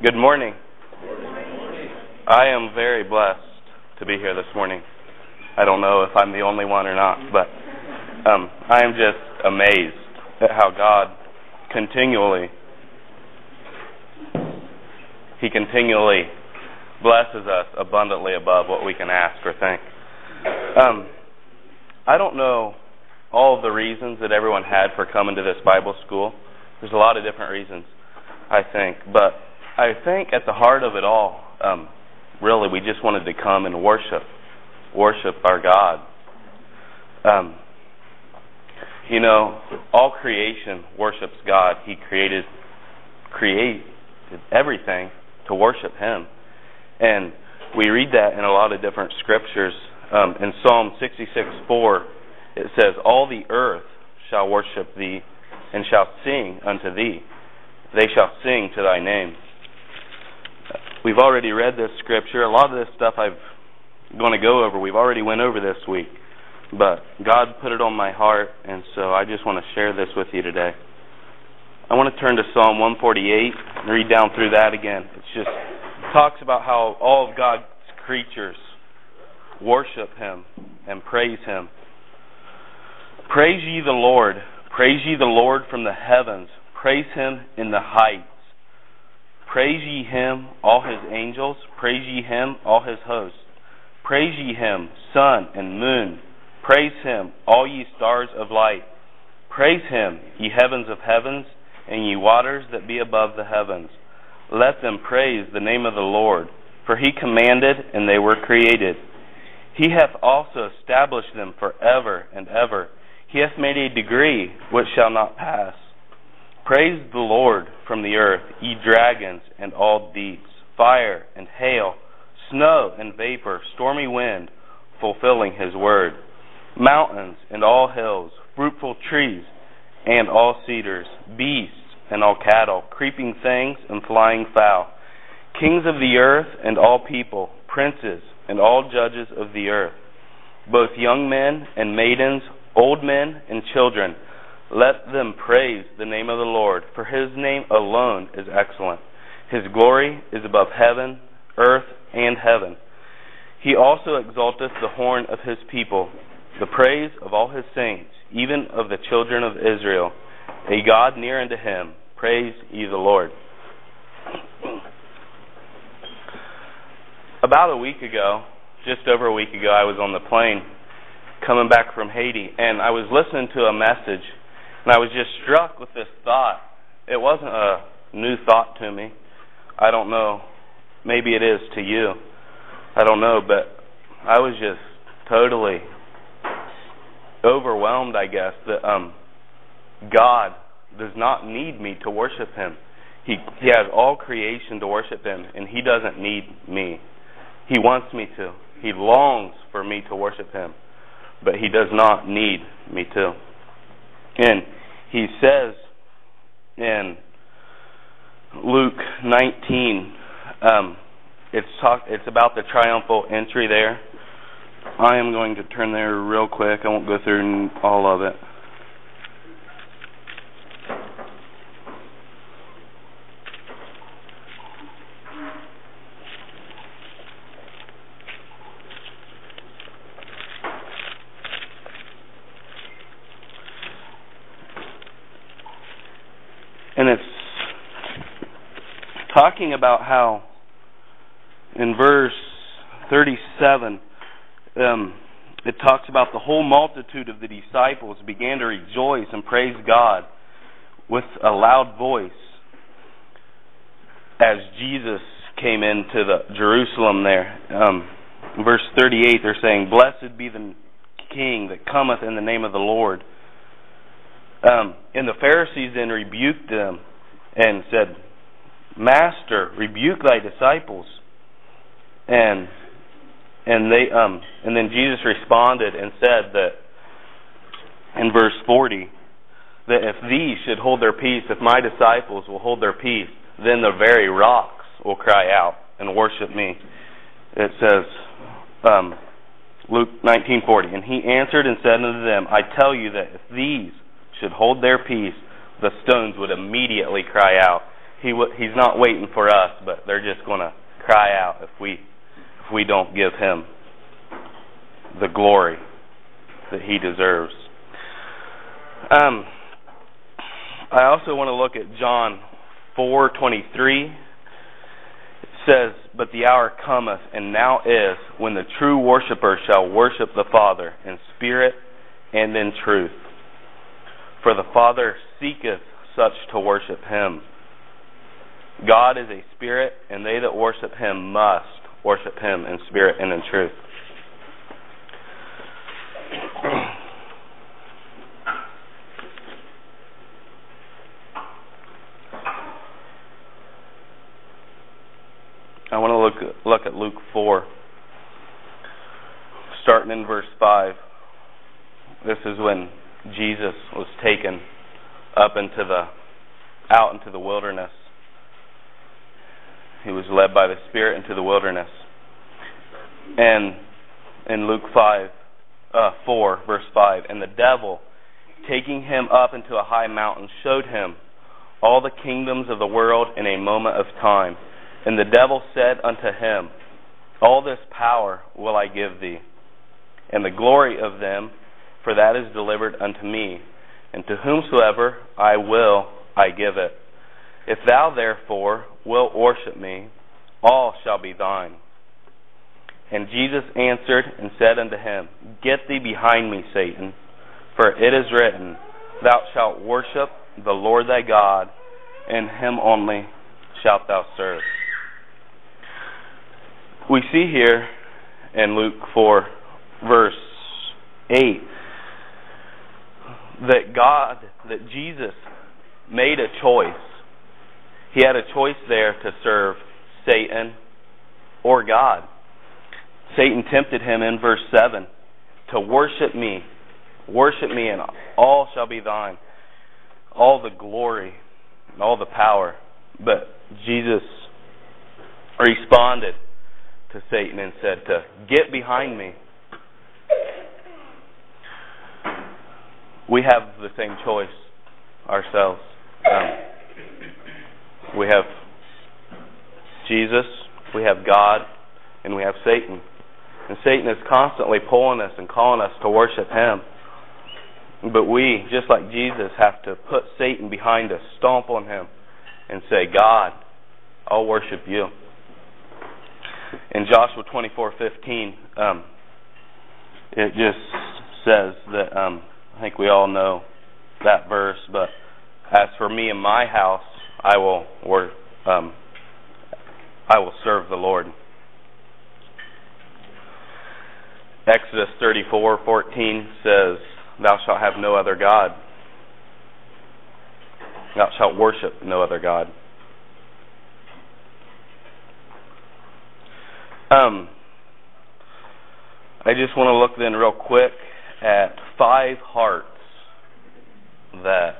Good morning. I am very blessed to be here this morning. I don't know if I'm the only one or not, but um, I am just amazed at how God continually, He continually blesses us abundantly above what we can ask or think. Um, I don't know all of the reasons that everyone had for coming to this Bible school. There's a lot of different reasons, I think, but I think at the heart of it all, um, really, we just wanted to come and worship, worship our God. Um, you know, all creation worships God. He created, created everything to worship Him, and we read that in a lot of different scriptures. Um, in Psalm 66:4, it says, "All the earth shall worship Thee, and shall sing unto Thee. They shall sing to Thy name." We've already read this scripture. A lot of this stuff I'm going to go over, we've already went over this week. But God put it on my heart, and so I just want to share this with you today. I want to turn to Psalm 148 and read down through that again. It just talks about how all of God's creatures worship Him and praise Him. Praise ye the Lord. Praise ye the Lord from the heavens. Praise Him in the heights. Praise ye him, all his angels. Praise ye him, all his hosts. Praise ye him, sun and moon. Praise him, all ye stars of light. Praise him, ye heavens of heavens, and ye waters that be above the heavens. Let them praise the name of the Lord, for he commanded, and they were created. He hath also established them for ever and ever. He hath made a decree which shall not pass. Praise the Lord from the earth, ye dragons and all deeps, fire and hail, snow and vapor, stormy wind, fulfilling his word, mountains and all hills, fruitful trees and all cedars, beasts and all cattle, creeping things and flying fowl, kings of the earth and all people, princes and all judges of the earth, both young men and maidens, old men and children, let them praise the name of the Lord, for his name alone is excellent. His glory is above heaven, earth, and heaven. He also exalteth the horn of his people, the praise of all his saints, even of the children of Israel. A God near unto him, praise ye the Lord. About a week ago, just over a week ago, I was on the plane coming back from Haiti, and I was listening to a message and I was just struck with this thought. It wasn't a new thought to me. I don't know. Maybe it is to you. I don't know, but I was just totally overwhelmed, I guess, that um God does not need me to worship him. He he has all creation to worship him and he doesn't need me. He wants me to. He longs for me to worship him, but he does not need me to. And he says in Luke 19, um, it's talk, it's about the triumphal entry there. I am going to turn there real quick. I won't go through all of it. And it's talking about how in verse 37 um, it talks about the whole multitude of the disciples began to rejoice and praise God with a loud voice as Jesus came into the Jerusalem there. Um, verse 38 they're saying, "Blessed be the King that cometh in the name of the Lord." Um, and the Pharisees then rebuked them and said, Master, rebuke thy disciples. And and they um and then Jesus responded and said that in verse 40 that if these should hold their peace, if my disciples will hold their peace, then the very rocks will cry out and worship me. It says um, Luke 19:40, and he answered and said unto them, I tell you that if these should hold their peace, the stones would immediately cry out he w- he's not waiting for us, but they're just going to cry out if we if we don't give him the glory that he deserves. Um, I also want to look at John 4:23. It says, "But the hour cometh, and now is, when the true worshipper shall worship the Father in spirit and in truth. For the Father seeketh such to worship him." God is a spirit, and they that worship him must worship him in spirit and in truth. I want to look look at Luke 4, starting in verse 5. This is when Jesus was taken up into the out into the wilderness he was led by the Spirit into the wilderness. And in Luke 5, uh, 4, verse 5, and the devil, taking him up into a high mountain, showed him all the kingdoms of the world in a moment of time. And the devil said unto him, All this power will I give thee, and the glory of them, for that is delivered unto me, and to whomsoever I will I give it. If thou therefore wilt worship me, all shall be thine. And Jesus answered and said unto him, Get thee behind me, Satan, for it is written, Thou shalt worship the Lord thy God, and him only shalt thou serve. We see here in Luke 4, verse 8, that God, that Jesus made a choice he had a choice there to serve Satan or God. Satan tempted him in verse 7 to worship me. Worship me, and all shall be thine. All the glory and all the power. But Jesus responded to Satan and said to get behind me. We have the same choice ourselves. Um, we have Jesus, we have God, and we have Satan. And Satan is constantly pulling us and calling us to worship him. But we, just like Jesus, have to put Satan behind us, stomp on him, and say, God, I'll worship you. In Joshua 24:15, um, it just says that um, I think we all know that verse. But as for me and my house, I will work, um, I will serve the Lord. Exodus 34:14 says, "Thou shalt have no other god. Thou shalt worship no other god." Um, I just want to look then real quick at five hearts that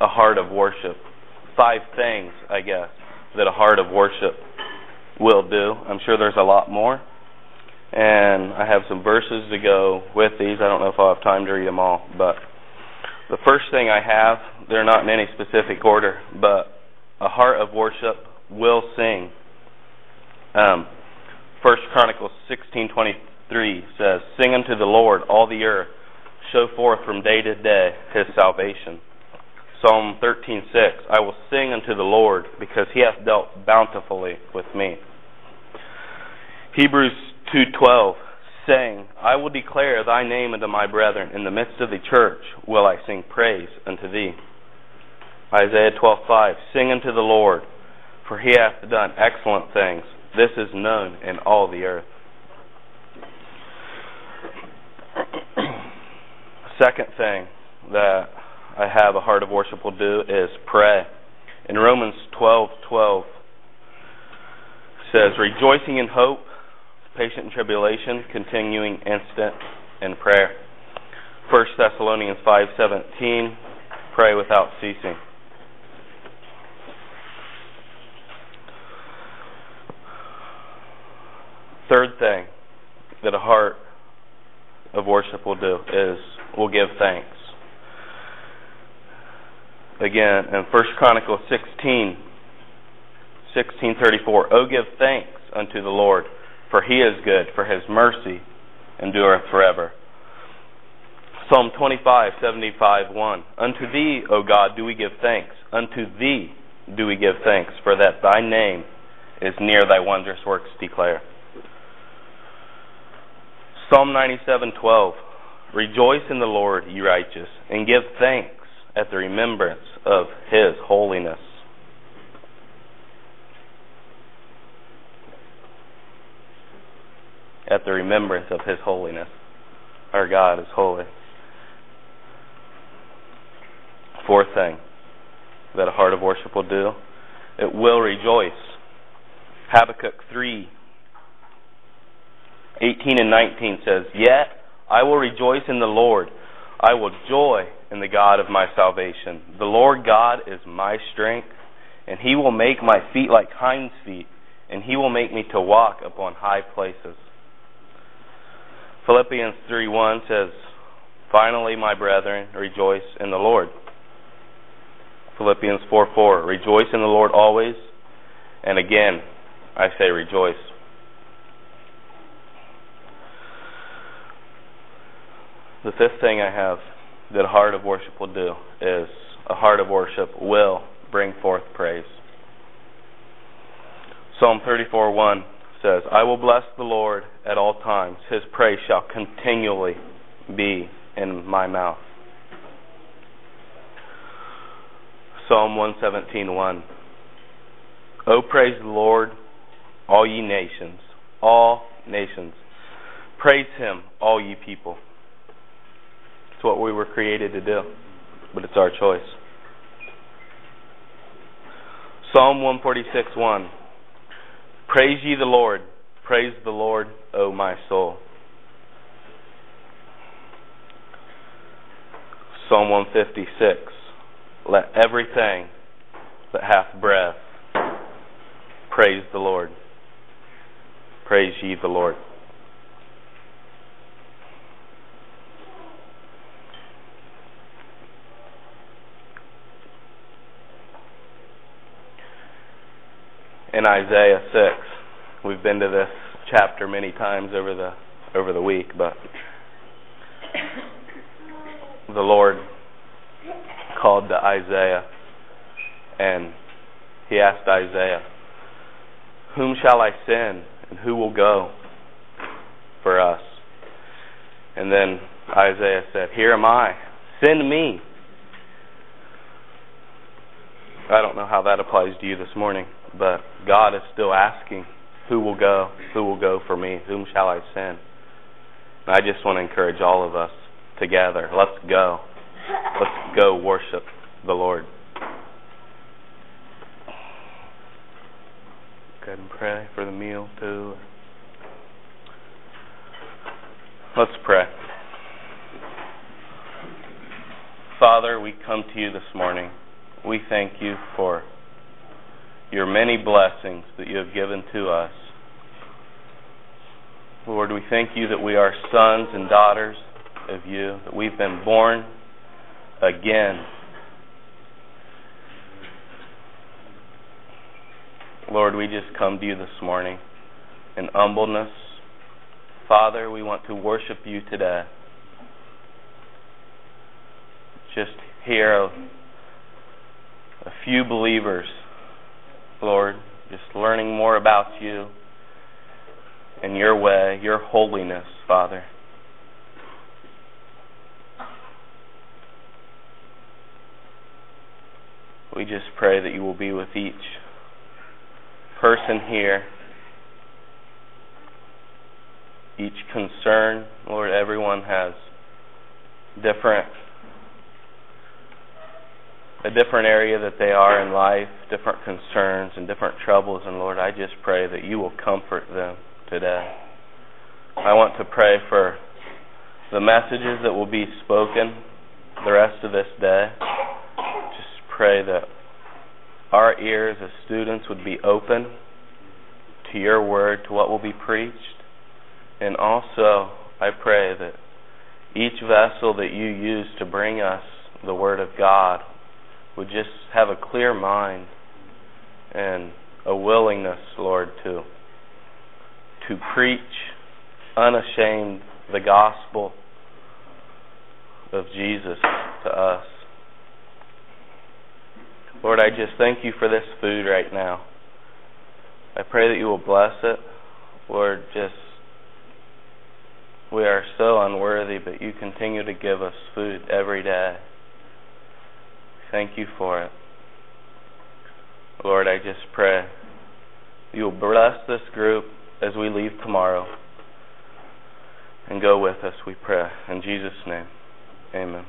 a heart of worship. Five things, I guess, that a heart of worship will do. I'm sure there's a lot more. And I have some verses to go with these. I don't know if I'll have time to read them all, but the first thing I have, they're not in any specific order, but a heart of worship will sing. Um, First Chronicles 16:23 says, "Sing unto the Lord all the earth; show forth from day to day His salvation." Psalm 13:6 I will sing unto the Lord because he hath dealt bountifully with me. Hebrews 2:12 saying, I will declare thy name unto my brethren in the midst of the church will I sing praise unto thee. Isaiah 12:5 Sing unto the Lord for he hath done excellent things. This is known in all the earth. Second thing that I have a heart of worship will do is pray. In Romans 12:12 says rejoicing in hope, patient in tribulation, continuing instant in prayer. 1 Thessalonians 5:17 pray without ceasing. Third thing that a heart of worship will do is will give thanks. again in First Chronicles 16, 16:34. Oh, give thanks unto the Lord, for He is good, for His mercy endureth forever. Psalm 25, 75, 1. Unto Thee, O God, do we give thanks. Unto Thee do we give thanks, for that Thy name is near Thy wondrous works declare. Psalm 97:12 Rejoice in the Lord, ye righteous, and give thanks at the remembrance of his holiness. At the remembrance of his holiness. Our God is holy. Fourth thing that a heart of worship will do, it will rejoice. Habakkuk 3 18 and 19 says, Yet I will rejoice in the Lord. I will joy in the God of my salvation. The Lord God is my strength, and he will make my feet like hinds' feet, and he will make me to walk upon high places. Philippians 3:1 says, Finally, my brethren, rejoice in the Lord. Philippians 4:4, Rejoice in the Lord always. And again, I say rejoice. The fifth thing I have that a heart of worship will do is a heart of worship will bring forth praise. Psalm 34:1 says, "I will bless the Lord at all times; his praise shall continually be in my mouth." Psalm 117:1 O praise the Lord, all ye nations, all nations. Praise him, all ye people. It's what we were created to do, but it's our choice. Psalm 146 1. Praise ye the Lord. Praise the Lord, O my soul. Psalm 156. Let everything that hath breath praise the Lord. Praise ye the Lord. In Isaiah 6. We've been to this chapter many times over the over the week, but the Lord called to Isaiah and he asked Isaiah, "Whom shall I send and who will go for us?" And then Isaiah said, "Here am I. Send me." I don't know how that applies to you this morning but God is still asking, who will go? Who will go for me? Whom shall I send? And I just want to encourage all of us together. Let's go. Let's go worship the Lord. Go ahead and pray for the meal too. Let's pray. Father, we come to you this morning. We thank you for your many blessings that you have given to us. Lord, we thank you that we are sons and daughters of you, that we've been born again. Lord, we just come to you this morning in humbleness. Father, we want to worship you today. Just hear a, a few believers Lord, just learning more about you and your way, your holiness, Father. We just pray that you will be with each person here, each concern. Lord, everyone has different a different area that they are in life, different concerns and different troubles. And Lord, I just pray that you will comfort them today. I want to pray for the messages that will be spoken the rest of this day. Just pray that our ears as students would be open to your word, to what will be preached. And also, I pray that each vessel that you use to bring us the word of God would just have a clear mind and a willingness, Lord, to to preach unashamed the gospel of Jesus to us. Lord, I just thank you for this food right now. I pray that you will bless it. Lord, just we are so unworthy, but you continue to give us food every day. Thank you for it. Lord, I just pray you will bless this group as we leave tomorrow and go with us, we pray. In Jesus' name, amen.